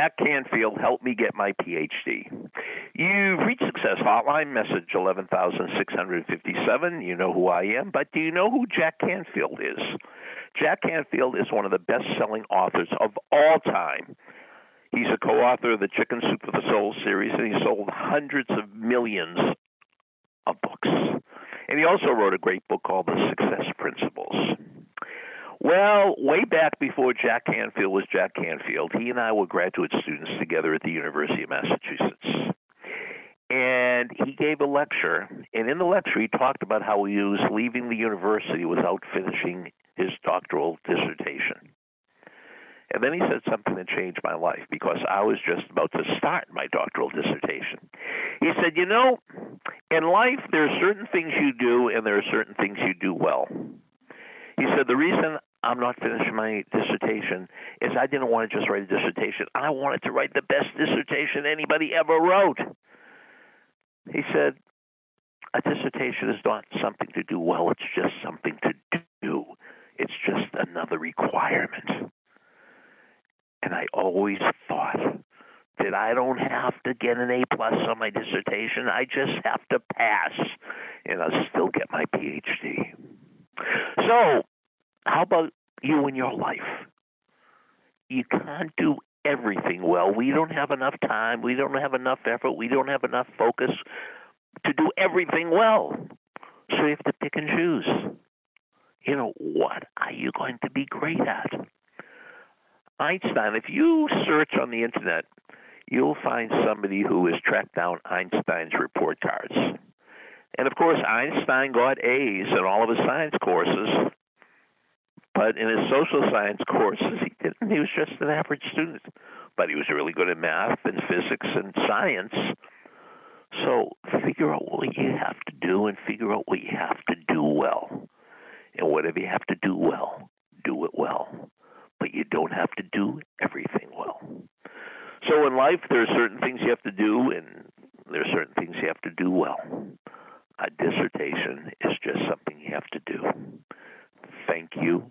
Jack Canfield helped me get my PhD. You've reached Success Hotline, message 11657. You know who I am, but do you know who Jack Canfield is? Jack Canfield is one of the best selling authors of all time. He's a co author of the Chicken Soup for the Soul series, and he sold hundreds of millions of books. And he also wrote a great book called The Success Principles. Well, way back before Jack Canfield was Jack Canfield, he and I were graduate students together at the University of Massachusetts. And he gave a lecture, and in the lecture, he talked about how he was leaving the university without finishing his doctoral dissertation. And then he said something that changed my life because I was just about to start my doctoral dissertation. He said, You know, in life, there are certain things you do and there are certain things you do well. He said, The reason I'm not finishing my dissertation is I didn't want to just write a dissertation. I wanted to write the best dissertation anybody ever wrote. He said, A dissertation is not something to do well, it's just something to do. It's just another requirement. And I always thought that I don't have to get an A plus on my dissertation. I just have to pass, and I'll still get my PhD. So, how about you in your life? You can't do everything well. We don't have enough time. We don't have enough effort. We don't have enough focus to do everything well. So you have to pick and choose. You know, what are you going to be great at? Einstein, if you search on the internet, you'll find somebody who has tracked down Einstein's report cards. And of course, Einstein got A's in all of his science courses, but in his social science courses, he didn't. He was just an average student, but he was really good at math and physics and science. So figure out what you have to do and figure out what you have to do well. And whatever you have to do well, do it well but you don't have to do everything well. So in life, there are certain things you have to do, and there are certain things you have to do well. A dissertation is just something you have to do. Thank you,